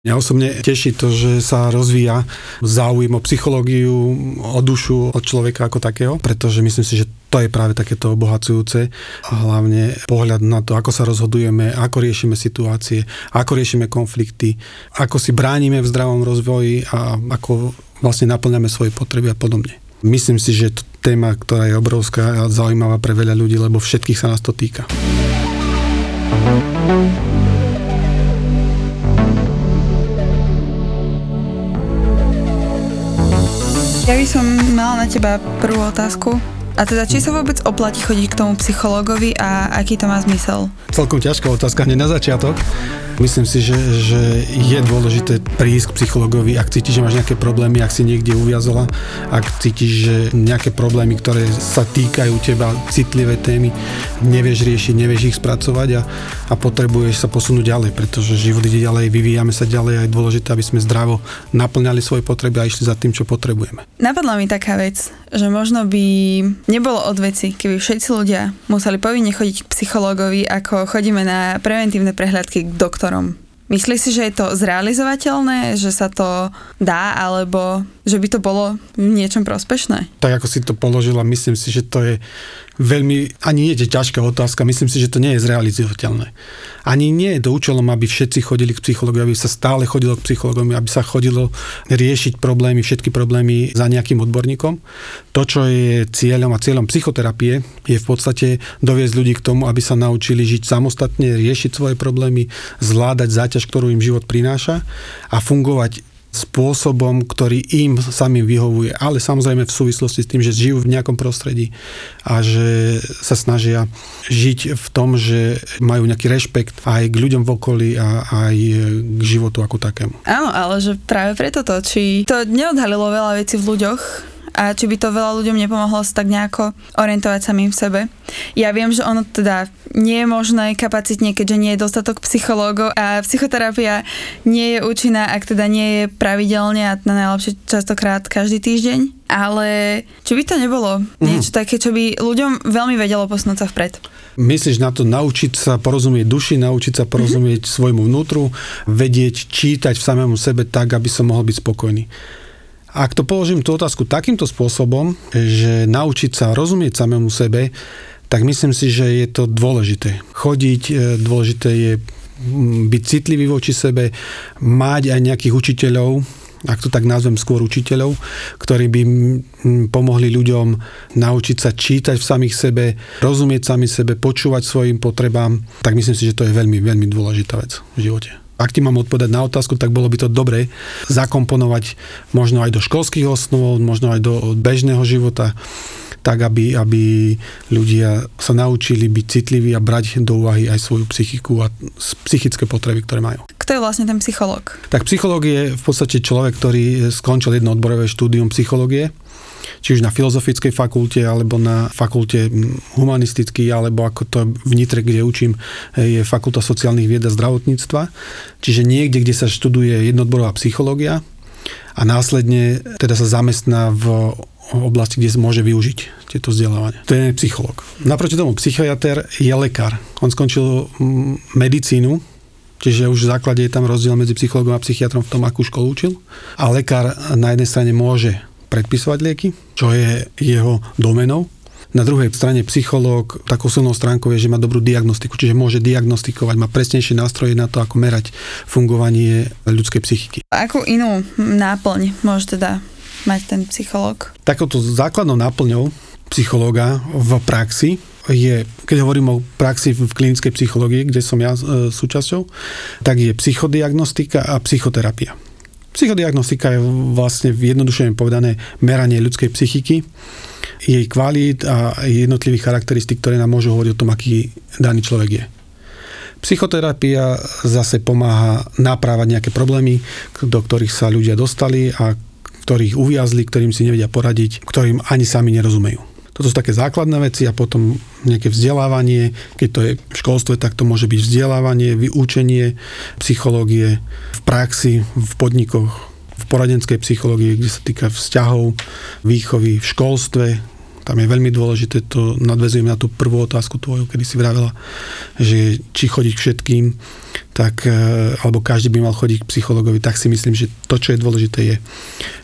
Mňa osobne teší to, že sa rozvíja záujem o psychológiu, o dušu, od človeka ako takého, pretože myslím si, že to je práve takéto obohacujúce a hlavne pohľad na to, ako sa rozhodujeme, ako riešime situácie, ako riešime konflikty, ako si bránime v zdravom rozvoji a ako vlastne naplňame svoje potreby a podobne. Myslím si, že to téma, ktorá je obrovská a zaujímavá pre veľa ľudí, lebo všetkých sa nás to týka. Ja by som mala na teba prvú otázku. A teda, či sa vôbec oplatí chodiť k tomu psychologovi a aký to má zmysel? Celkom ťažká otázka, hneď na začiatok. Myslím si, že, že je dôležité prísť k psychologovi, ak cítiš, že máš nejaké problémy, ak si niekde uviazala, ak cítiš, že nejaké problémy, ktoré sa týkajú teba, citlivé témy, nevieš riešiť, nevieš ich spracovať a, a potrebuješ sa posunúť ďalej, pretože život ide ďalej, vyvíjame sa ďalej a je dôležité, aby sme zdravo naplňali svoje potreby a išli za tým, čo potrebujeme. Napadla mi taká vec, že možno by nebolo od veci, keby všetci ľudia museli povinne chodiť k psychológovi, ako chodíme na preventívne prehľadky k doktoru вибором Myslíš si, že je to zrealizovateľné, že sa to dá, alebo že by to bolo v niečom prospešné? Tak ako si to položila, myslím si, že to je veľmi, ani nie je ťažká otázka, myslím si, že to nie je zrealizovateľné. Ani nie je to účelom, aby všetci chodili k psychologovi, aby sa stále chodilo k psychologovi, aby sa chodilo riešiť problémy, všetky problémy za nejakým odborníkom. To, čo je cieľom a cieľom psychoterapie, je v podstate doviesť ľudí k tomu, aby sa naučili žiť samostatne, riešiť svoje problémy, zvládať záťaž, ktorú im život prináša a fungovať spôsobom, ktorý im samým vyhovuje, ale samozrejme v súvislosti s tým, že žijú v nejakom prostredí a že sa snažia žiť v tom, že majú nejaký rešpekt aj k ľuďom v okolí a aj k životu ako takému. Áno, ale že práve preto to, či to neodhalilo veľa vecí v ľuďoch, a či by to veľa ľuďom nepomohlo tak nejako orientovať samým v sebe. Ja viem, že ono teda nie je možné kapacitne, keďže nie je dostatok psychológov a psychoterapia nie je účinná, ak teda nie je pravidelne a na najlepšie častokrát každý týždeň. Ale či by to nebolo mhm. niečo mm. také, čo by ľuďom veľmi vedelo posunúť sa vpred? Myslíš na to naučiť sa porozumieť duši, naučiť sa porozumieť mm-hmm. svojmu vnútru, vedieť čítať v samému sebe tak, aby som mohol byť spokojný. Ak to položím tú otázku takýmto spôsobom, že naučiť sa rozumieť samému sebe, tak myslím si, že je to dôležité. Chodiť, e, dôležité je byť citlivý voči sebe, mať aj nejakých učiteľov, ak to tak nazvem skôr učiteľov, ktorí by pomohli ľuďom naučiť sa čítať v samých sebe, rozumieť sami sebe, počúvať svojim potrebám, tak myslím si, že to je veľmi, veľmi dôležitá vec v živote ak ti mám odpovedať na otázku, tak bolo by to dobre zakomponovať možno aj do školských osnov, možno aj do bežného života, tak aby, aby ľudia sa naučili byť citliví a brať do úvahy aj svoju psychiku a psychické potreby, ktoré majú. Kto je vlastne ten psychológ? Tak psychológ je v podstate človek, ktorý skončil jedno odborové štúdium psychológie či už na filozofickej fakulte, alebo na fakulte humanistický, alebo ako to v Nitre, kde učím, je fakulta sociálnych vied a zdravotníctva. Čiže niekde, kde sa študuje jednotborová psychológia a následne teda sa zamestná v oblasti, kde môže využiť tieto vzdelávania. To je psychológ. Naproti tomu psychiatr je lekár. On skončil medicínu, Čiže už v základe je tam rozdiel medzi psychologom a psychiatrom v tom, akú školu učil. A lekár na jednej strane môže predpisovať lieky, čo je jeho domenou. Na druhej strane psychológ takou silnou stránkou je, že má dobrú diagnostiku, čiže môže diagnostikovať, má presnejšie nástroje na to, ako merať fungovanie ľudskej psychiky. Akú inú náplň môže teda mať ten psychológ? Takouto základnou náplňou psychológa v praxi je, keď hovorím o praxi v klinickej psychológii, kde som ja e, súčasťou, tak je psychodiagnostika a psychoterapia. Psychodiagnostika je vlastne jednoduše povedané meranie ľudskej psychiky, jej kvalít a jednotlivých charakteristík, ktoré nám môžu hovoriť o tom, aký daný človek je. Psychoterapia zase pomáha naprávať nejaké problémy, do ktorých sa ľudia dostali a ktorých uviazli, ktorým si nevedia poradiť, ktorým ani sami nerozumejú. Toto sú také základné veci a potom nejaké vzdelávanie. Keď to je v školstve, tak to môže byť vzdelávanie, vyučenie psychológie v praxi, v podnikoch, v poradenskej psychológii, kde sa týka vzťahov, výchovy v školstve, Tam je veľmi dôležité, to nadvezujem na tú prvú otázku tvoju, kedy si vravela, že či chodiť k všetkým, tak, e, alebo každý by mal chodiť k psychologovi, tak si myslím, že to, čo je dôležité, je,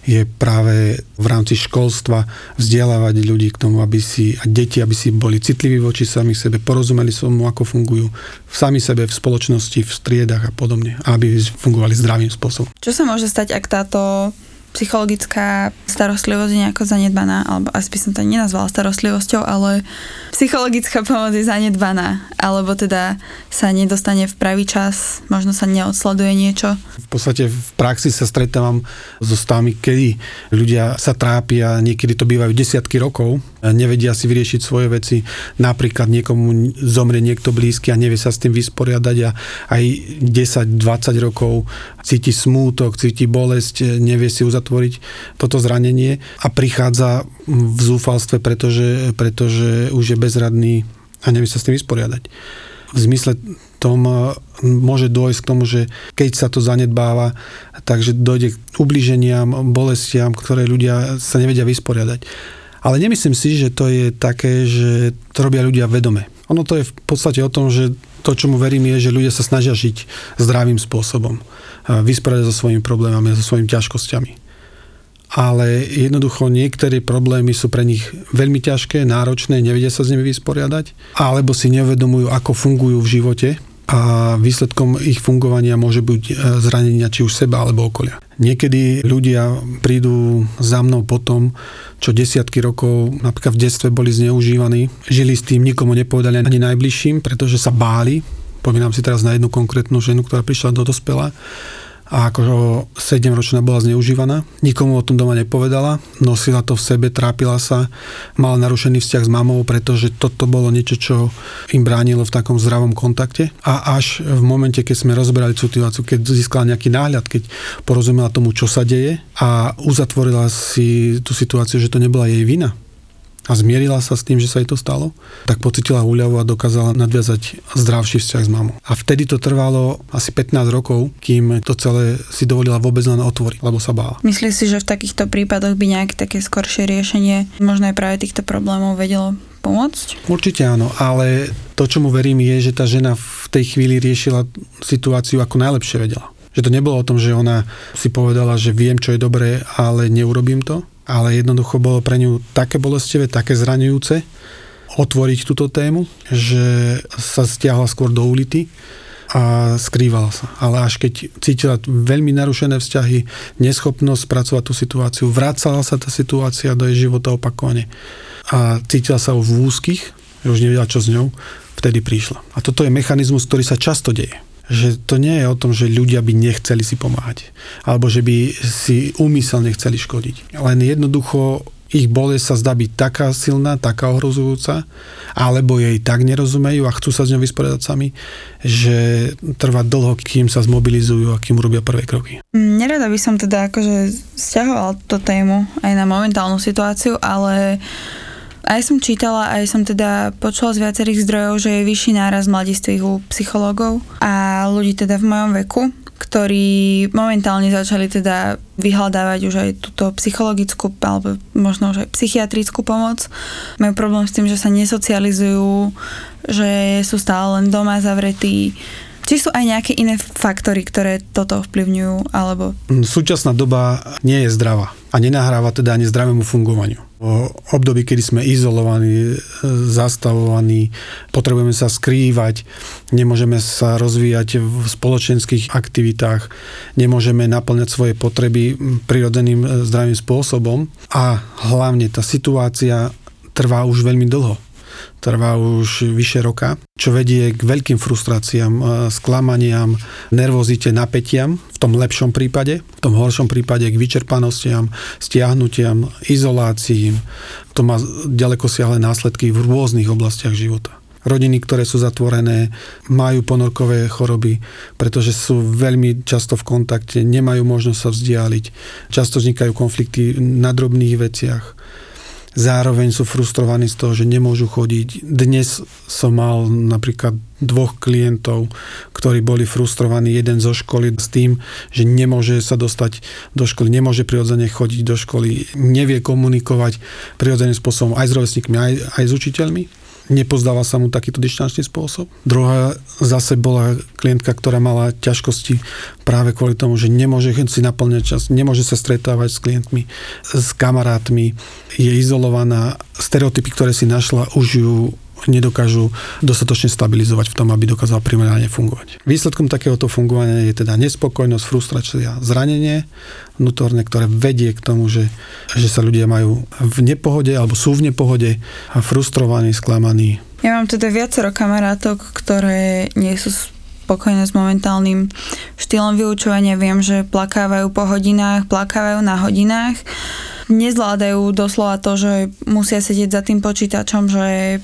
je práve v rámci školstva vzdelávať ľudí k tomu, aby si, a deti, aby si boli citliví voči sami sebe, porozumeli tomu, ako fungujú v sami sebe, v spoločnosti, v striedach a podobne, aby fungovali zdravým spôsobom. Čo sa môže stať, ak táto psychologická starostlivosť je nejako zanedbaná, alebo asi by som to nenazvala starostlivosťou, ale psychologická pomoc je zanedbaná, alebo teda sa nedostane v pravý čas, možno sa neodsleduje niečo. V podstate v praxi sa stretávam so stavmi, kedy ľudia sa trápia, niekedy to bývajú desiatky rokov, nevedia si vyriešiť svoje veci, napríklad niekomu zomrie niekto blízky a nevie sa s tým vysporiadať a aj 10-20 rokov cíti smútok, cíti bolesť, nevie si uzatvoriť toto zranenie a prichádza v zúfalstve, pretože, pretože už je bezradný a nevie sa s tým vysporiadať. V zmysle tom môže dôjsť k tomu, že keď sa to zanedbáva, takže dojde k ubliženiam, bolestiam, ktoré ľudia sa nevedia vysporiadať. Ale nemyslím si, že to je také, že to robia ľudia vedome. Ono to je v podstate o tom, že to, čomu verím, je, že ľudia sa snažia žiť zdravým spôsobom. Vysporiadať so svojimi problémami, so svojimi ťažkosťami ale jednoducho niektoré problémy sú pre nich veľmi ťažké, náročné, nevedia sa s nimi vysporiadať, alebo si nevedomujú, ako fungujú v živote a výsledkom ich fungovania môže byť e, zranenia či už seba alebo okolia. Niekedy ľudia prídu za mnou potom, čo desiatky rokov napríklad v detstve boli zneužívaní, žili s tým, nikomu nepovedali ani najbližším, pretože sa báli. Pomínam si teraz na jednu konkrétnu ženu, ktorá prišla do dospela a ako 7-ročná bola zneužívaná. Nikomu o tom doma nepovedala, nosila to v sebe, trápila sa, mala narušený vzťah s mamou, pretože toto bolo niečo, čo im bránilo v takom zdravom kontakte. A až v momente, keď sme rozberali situáciu, keď získala nejaký náhľad, keď porozumela tomu, čo sa deje a uzatvorila si tú situáciu, že to nebola jej vina, a zmierila sa s tým, že sa jej to stalo, tak pocitila úľavu a dokázala nadviazať zdravší vzťah s mamou. A vtedy to trvalo asi 15 rokov, kým to celé si dovolila vôbec len otvoriť, lebo sa bála. Myslíš si, že v takýchto prípadoch by nejaké také skoršie riešenie možno aj práve týchto problémov vedelo pomôcť? Určite áno, ale to, čomu verím, je, že tá žena v tej chvíli riešila situáciu ako najlepšie vedela. Že to nebolo o tom, že ona si povedala, že viem, čo je dobré, ale neurobím to, ale jednoducho bolo pre ňu také bolestivé, také zraňujúce otvoriť túto tému, že sa stiahla skôr do ulity a skrývala sa. Ale až keď cítila veľmi narušené vzťahy, neschopnosť spracovať tú situáciu, vracala sa tá situácia do jej života opakovane a cítila sa v úzkých, už nevedela, čo s ňou, vtedy prišla. A toto je mechanizmus, ktorý sa často deje že to nie je o tom, že ľudia by nechceli si pomáhať, alebo že by si úmyselne chceli škodiť. Len jednoducho ich bolesť sa zdá byť taká silná, taká ohrozujúca, alebo jej tak nerozumejú a chcú sa s ňou vysporiadať sami, že trvá dlho, kým sa zmobilizujú a kým robia prvé kroky. Nerada by som teda akože stiahoval tú tému aj na momentálnu situáciu, ale aj som čítala, aj som teda počula z viacerých zdrojov, že je vyšší náraz mladistvých u psychológov a ľudí teda v mojom veku, ktorí momentálne začali teda vyhľadávať už aj túto psychologickú alebo možno už aj psychiatrickú pomoc. Majú problém s tým, že sa nesocializujú, že sú stále len doma zavretí. Či sú aj nejaké iné faktory, ktoré toto ovplyvňujú, alebo... Súčasná doba nie je zdravá a nenahráva teda ani zdravému fungovaniu. O období, kedy sme izolovaní, e, zastavovaní, potrebujeme sa skrývať, nemôžeme sa rozvíjať v spoločenských aktivitách, nemôžeme naplňať svoje potreby prirodzeným e, zdravým spôsobom. A hlavne tá situácia trvá už veľmi dlho trvá už vyše roka, čo vedie k veľkým frustráciám, e, sklamaniam, nervozite, napätiam, v tom lepšom prípade, v tom horšom prípade k vyčerpanostiam, stiahnutiam, izolácii. To má ďaleko siahle následky v rôznych oblastiach života rodiny, ktoré sú zatvorené, majú ponorkové choroby, pretože sú veľmi často v kontakte, nemajú možnosť sa vzdialiť, často vznikajú konflikty na drobných veciach zároveň sú frustrovaní z toho, že nemôžu chodiť. Dnes som mal napríklad dvoch klientov, ktorí boli frustrovaní, jeden zo školy s tým, že nemôže sa dostať do školy, nemôže prirodzene chodiť do školy, nevie komunikovať prirodzeným spôsobom aj s rovesníkmi, aj, aj s učiteľmi nepozdáva sa mu takýto dištančný spôsob. Druhá zase bola klientka, ktorá mala ťažkosti práve kvôli tomu, že nemôže si naplňať čas, nemôže sa stretávať s klientmi, s kamarátmi, je izolovaná. Stereotypy, ktoré si našla, už ju nedokážu dostatočne stabilizovať v tom, aby dokázal primerane fungovať. Výsledkom takéhoto fungovania je teda nespokojnosť, frustrácia, zranenie vnútorné, ktoré vedie k tomu, že, že sa ľudia majú v nepohode alebo sú v nepohode a frustrovaní, sklamaní. Ja mám teda viacero kamarátok, ktoré nie sú spokojné s momentálnym štýlom vyučovania. Viem, že plakávajú po hodinách, plakávajú na hodinách nezvládajú doslova to, že musia sedieť za tým počítačom, že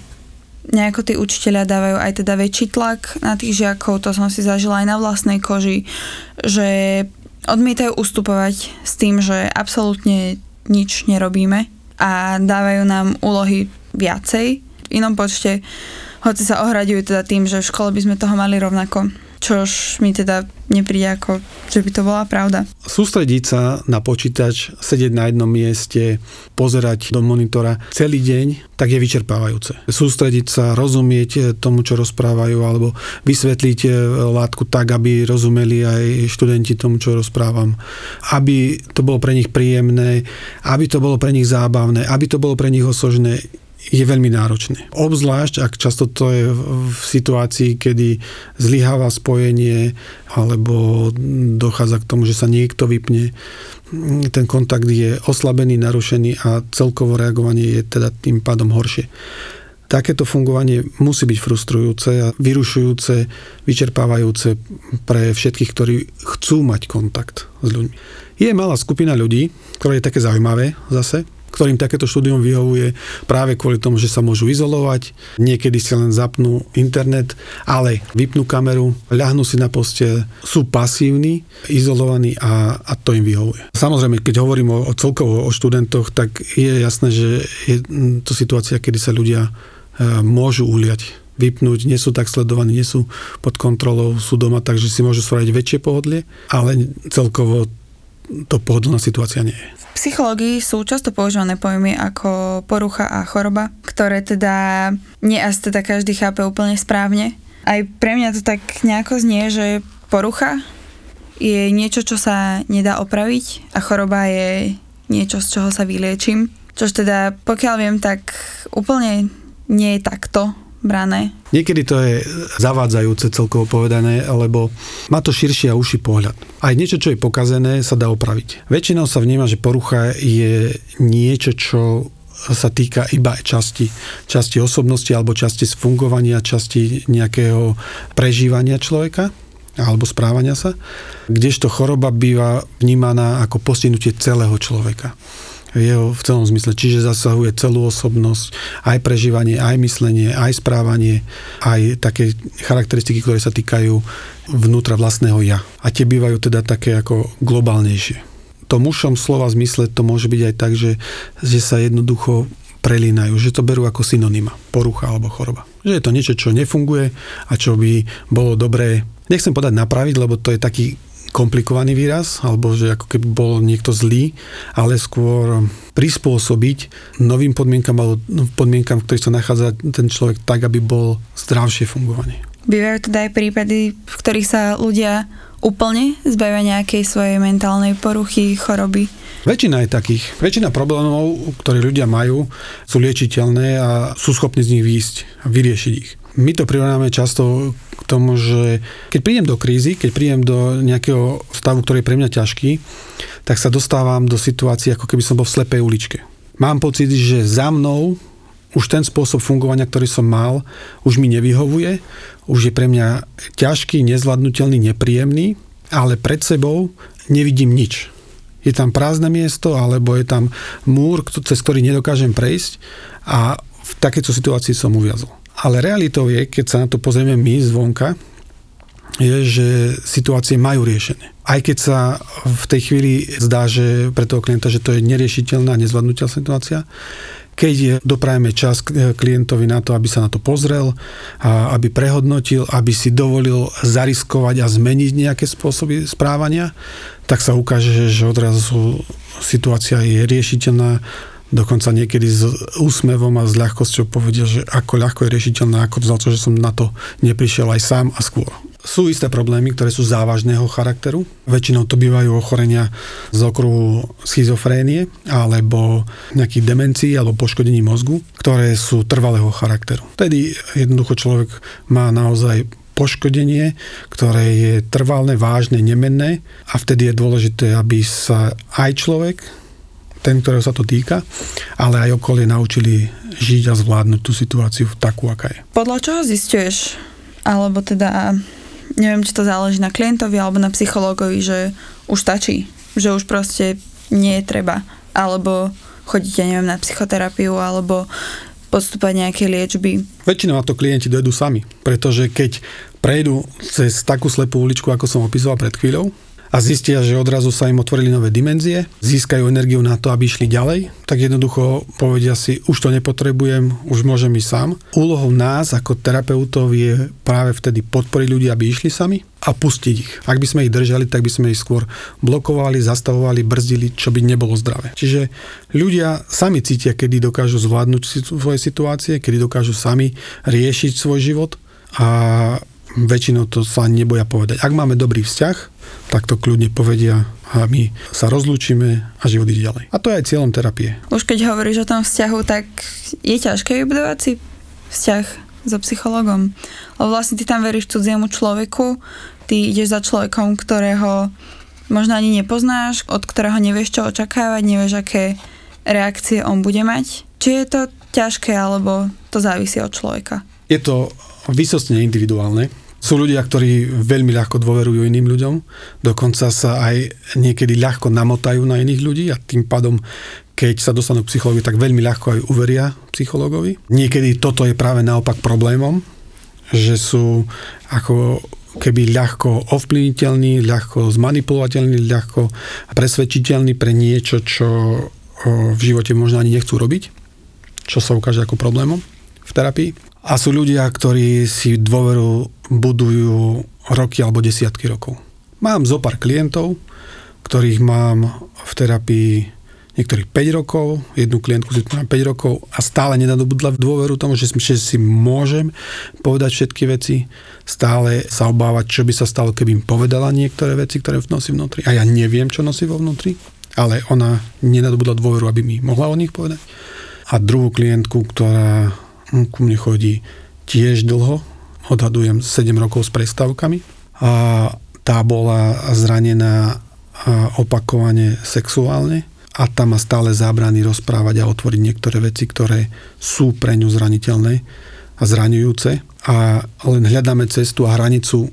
nejako tí učiteľia dávajú aj teda väčší tlak na tých žiakov, to som si zažila aj na vlastnej koži, že odmietajú ustupovať s tým, že absolútne nič nerobíme a dávajú nám úlohy viacej. V inom počte, hoci sa ohraďujú teda tým, že v škole by sme toho mali rovnako čož mi teda nepríde ako, že by to bola pravda. Sústrediť sa na počítač, sedieť na jednom mieste, pozerať do monitora celý deň, tak je vyčerpávajúce. Sústrediť sa, rozumieť tomu, čo rozprávajú, alebo vysvetliť e, látku tak, aby rozumeli aj študenti tomu, čo rozprávam. Aby to bolo pre nich príjemné, aby to bolo pre nich zábavné, aby to bolo pre nich osožné je veľmi náročné. Obzvlášť, ak často to je v situácii, kedy zlyháva spojenie alebo dochádza k tomu, že sa niekto vypne, ten kontakt je oslabený, narušený a celkovo reagovanie je teda tým pádom horšie. Takéto fungovanie musí byť frustrujúce a vyrušujúce, vyčerpávajúce pre všetkých, ktorí chcú mať kontakt s ľuďmi. Je malá skupina ľudí, ktoré je také zaujímavé zase, ktorým takéto štúdium vyhovuje práve kvôli tomu, že sa môžu izolovať, niekedy si len zapnú internet, ale vypnú kameru, ľahnú si na postel, sú pasívni, izolovaní a, a to im vyhovuje. Samozrejme, keď hovorím o, o celkovo o študentoch, tak je jasné, že je to situácia, kedy sa ľudia e, môžu uliať vypnúť, nie sú tak sledovaní, nie sú pod kontrolou, sú doma, takže si môžu spraviť väčšie pohodlie, ale celkovo to pohodlná situácia nie je. V psychológii sú často používané pojmy ako porucha a choroba, ktoré teda nie asi teda každý chápe úplne správne. Aj pre mňa to tak nejako znie, že porucha je niečo, čo sa nedá opraviť a choroba je niečo, z čoho sa vyliečím. Čož teda, pokiaľ viem, tak úplne nie je takto brané. Niekedy to je zavádzajúce celkovo povedané, lebo má to širší a uši pohľad. Aj niečo, čo je pokazené, sa dá opraviť. Väčšinou sa vníma, že porucha je niečo, čo sa týka iba časti, časti osobnosti alebo časti fungovania, časti nejakého prežívania človeka alebo správania sa, kdežto choroba býva vnímaná ako postihnutie celého človeka jeho v celom zmysle. Čiže zasahuje celú osobnosť, aj prežívanie, aj myslenie, aj správanie, aj také charakteristiky, ktoré sa týkajú vnútra vlastného ja. A tie bývajú teda také ako globálnejšie. To mušom slova zmysle to môže byť aj tak, že, že sa jednoducho prelínajú, že to berú ako synonyma, porucha alebo choroba. Že je to niečo, čo nefunguje a čo by bolo dobré, nechcem podať napraviť, lebo to je taký komplikovaný výraz, alebo že ako keby bol niekto zlý, ale skôr prispôsobiť novým podmienkam alebo podmienkam, v ktorých sa nachádza ten človek tak, aby bol zdravšie fungovanie. Bývajú teda aj prípady, v ktorých sa ľudia úplne zbavia nejakej svojej mentálnej poruchy, choroby? Väčšina je takých. Väčšina problémov, ktoré ľudia majú, sú liečiteľné a sú schopní z nich výjsť a vyriešiť ich. My to prirovnáme často k tomu, že keď prídem do krízy, keď prídem do nejakého stavu, ktorý je pre mňa ťažký, tak sa dostávam do situácie, ako keby som bol v slepej uličke. Mám pocit, že za mnou už ten spôsob fungovania, ktorý som mal, už mi nevyhovuje, už je pre mňa ťažký, nezvládnutelný, nepríjemný, ale pred sebou nevidím nič. Je tam prázdne miesto, alebo je tam múr, cez ktorý nedokážem prejsť a v takejto situácii som uviazol. Ale realitou je, keď sa na to pozrieme my zvonka, je, že situácie majú riešené. Aj keď sa v tej chvíli zdá, že pre toho klienta, že to je neriešiteľná, nezvládnutelná situácia, keď doprajeme čas klientovi na to, aby sa na to pozrel, aby prehodnotil, aby si dovolil zariskovať a zmeniť nejaké spôsoby správania, tak sa ukáže, že odrazu situácia je riešiteľná, dokonca niekedy s úsmevom a s ľahkosťou povedia, že ako ľahko je riešiteľná, ako za to, že som na to neprišiel aj sám a skôr. Sú isté problémy, ktoré sú závažného charakteru. Väčšinou to bývajú ochorenia z okruhu schizofrénie alebo nejakých demencií alebo poškodení mozgu, ktoré sú trvalého charakteru. Tedy jednoducho človek má naozaj poškodenie, ktoré je trvalé, vážne, nemenné a vtedy je dôležité, aby sa aj človek, ten, ktorého sa to týka, ale aj okolie naučili žiť a zvládnuť tú situáciu takú, aká je. Podľa čoho zistuješ, alebo teda neviem, či to záleží na klientovi alebo na psychológovi, že už stačí, že už proste nie je treba, alebo chodíte, neviem, na psychoterapiu, alebo podstúpať nejaké liečby? Väčšinou na to klienti dojdú sami, pretože keď prejdú cez takú slepú uličku, ako som opísal pred chvíľou, a zistia, že odrazu sa im otvorili nové dimenzie, získajú energiu na to, aby išli ďalej, tak jednoducho povedia si, už to nepotrebujem, už môžem ísť sám. Úlohou nás ako terapeutov je práve vtedy podporiť ľudí, aby išli sami a pustiť ich. Ak by sme ich držali, tak by sme ich skôr blokovali, zastavovali, brzdili, čo by nebolo zdravé. Čiže ľudia sami cítia, kedy dokážu zvládnuť svoje situácie, kedy dokážu sami riešiť svoj život a väčšinou to sa neboja povedať. Ak máme dobrý vzťah, tak to kľudne povedia a my sa rozlúčime a život ide ďalej. A to je aj cieľom terapie. Už keď hovoríš o tom vzťahu, tak je ťažké vybudovať si vzťah so psychologom. Lebo vlastne ty tam veríš cudziemu človeku, ty ideš za človekom, ktorého možno ani nepoznáš, od ktorého nevieš čo očakávať, nevieš, aké reakcie on bude mať. Či je to ťažké, alebo to závisí od človeka? Je to vysostne individuálne. Sú ľudia, ktorí veľmi ľahko dôverujú iným ľuďom, dokonca sa aj niekedy ľahko namotajú na iných ľudí a tým pádom, keď sa dostanú k psychologi, tak veľmi ľahko aj uveria psychologovi. Niekedy toto je práve naopak problémom, že sú ako keby ľahko ovplyvniteľní, ľahko zmanipulovateľní, ľahko presvedčiteľní pre niečo, čo v živote možno ani nechcú robiť, čo sa ukáže ako problémom v terapii. A sú ľudia, ktorí si dôveru budujú roky alebo desiatky rokov. Mám zo pár klientov, ktorých mám v terapii niektorých 5 rokov, jednu klientku si mám 5 rokov a stále nenadobudla dôveru tomu, že si môžem povedať všetky veci, stále sa obávať, čo by sa stalo, keby im povedala niektoré veci, ktoré nosí vnútri. A ja neviem, čo nosí vo vnútri, ale ona nenadobudla dôveru, aby mi mohla o nich povedať. A druhú klientku, ktorá ku mne chodí tiež dlho, odhadujem 7 rokov s prestavkami. A tá bola zranená opakovane sexuálne a tam má stále zábrany rozprávať a otvoriť niektoré veci, ktoré sú pre ňu zraniteľné a zraňujúce. A len hľadáme cestu a hranicu,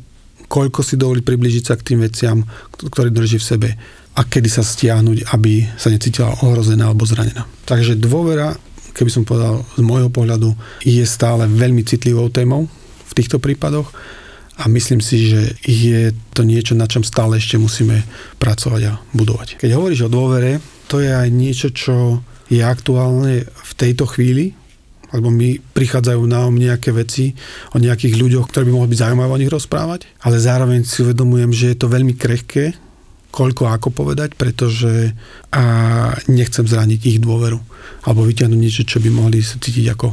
koľko si dovoliť približiť sa k tým veciam, ktoré drží v sebe a kedy sa stiahnuť, aby sa necítila ohrozená alebo zranená. Takže dôvera keby som povedal z môjho pohľadu, je stále veľmi citlivou témou v týchto prípadoch a myslím si, že je to niečo, na čom stále ešte musíme pracovať a budovať. Keď hovoríš o dôvere, to je aj niečo, čo je aktuálne v tejto chvíli, alebo mi prichádzajú na um nejaké veci o nejakých ľuďoch, ktorí by mohli byť zaujímavé o nich rozprávať, ale zároveň si uvedomujem, že je to veľmi krehké, koľko ako povedať, pretože a nechcem zraniť ich dôveru alebo vyťahnuť niečo, čo by mohli sa cítiť ako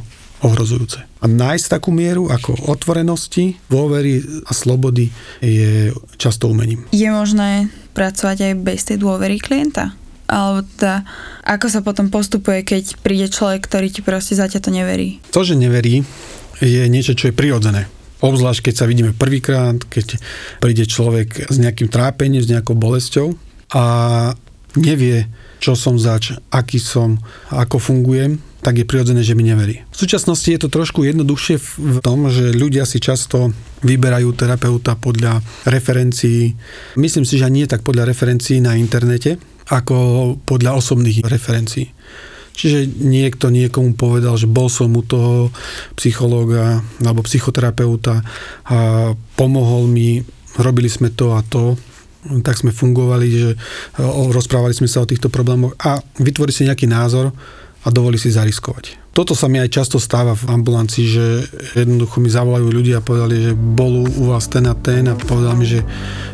ohrozujúce. A nájsť takú mieru ako otvorenosti, dôvery a slobody je často umením. Je možné pracovať aj bez tej dôvery klienta? Alebo teda, ako sa potom postupuje, keď príde človek, ktorý ti proste zatiaľ to neverí? To, že neverí, je niečo, čo je prirodzené. Obzvlášť, keď sa vidíme prvýkrát, keď príde človek s nejakým trápením, s nejakou bolesťou a nevie, čo som zač, aký som, ako fungujem, tak je prirodzené, že mi neverí. V súčasnosti je to trošku jednoduchšie v tom, že ľudia si často vyberajú terapeuta podľa referencií. Myslím si, že nie tak podľa referencií na internete, ako podľa osobných referencií. Čiže niekto niekomu povedal, že bol som u toho psychológa alebo psychoterapeuta a pomohol mi, robili sme to a to. Tak sme fungovali, že rozprávali sme sa o týchto problémoch a vytvorí si nejaký názor a dovolí si zariskovať. Toto sa mi aj často stáva v ambulancii, že jednoducho mi zavolajú ľudia a povedali, že bol u vás ten a ten a povedal mi, že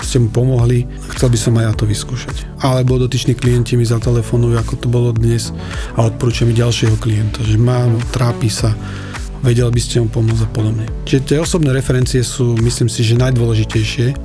ste mu pomohli. Chcel by som aj ja to vyskúšať. Alebo dotyční klienti mi zatelefonujú, ako to bolo dnes a odporúčam mi ďalšieho klienta, že mám, trápi sa, vedel by ste mu pomôcť a podobne. Čiže tie osobné referencie sú, myslím si, že najdôležitejšie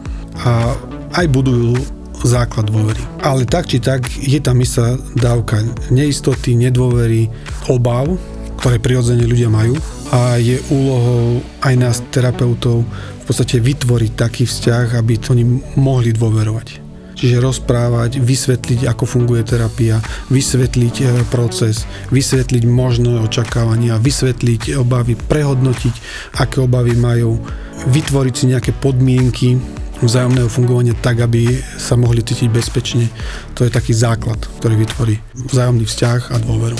a aj budujú základ dôvery. Ale tak či tak je tam istá dávka neistoty, nedôvery, obav, ktoré prirodzene ľudia majú a je úlohou aj nás terapeutov v podstate vytvoriť taký vzťah, aby to oni mohli dôverovať. Čiže rozprávať, vysvetliť, ako funguje terapia, vysvetliť e, proces, vysvetliť možné očakávania, vysvetliť obavy, prehodnotiť, aké obavy majú, vytvoriť si nejaké podmienky vzájomného fungovania tak, aby sa mohli cítiť bezpečne. To je taký základ, ktorý vytvorí vzájomný vzťah a dôveru.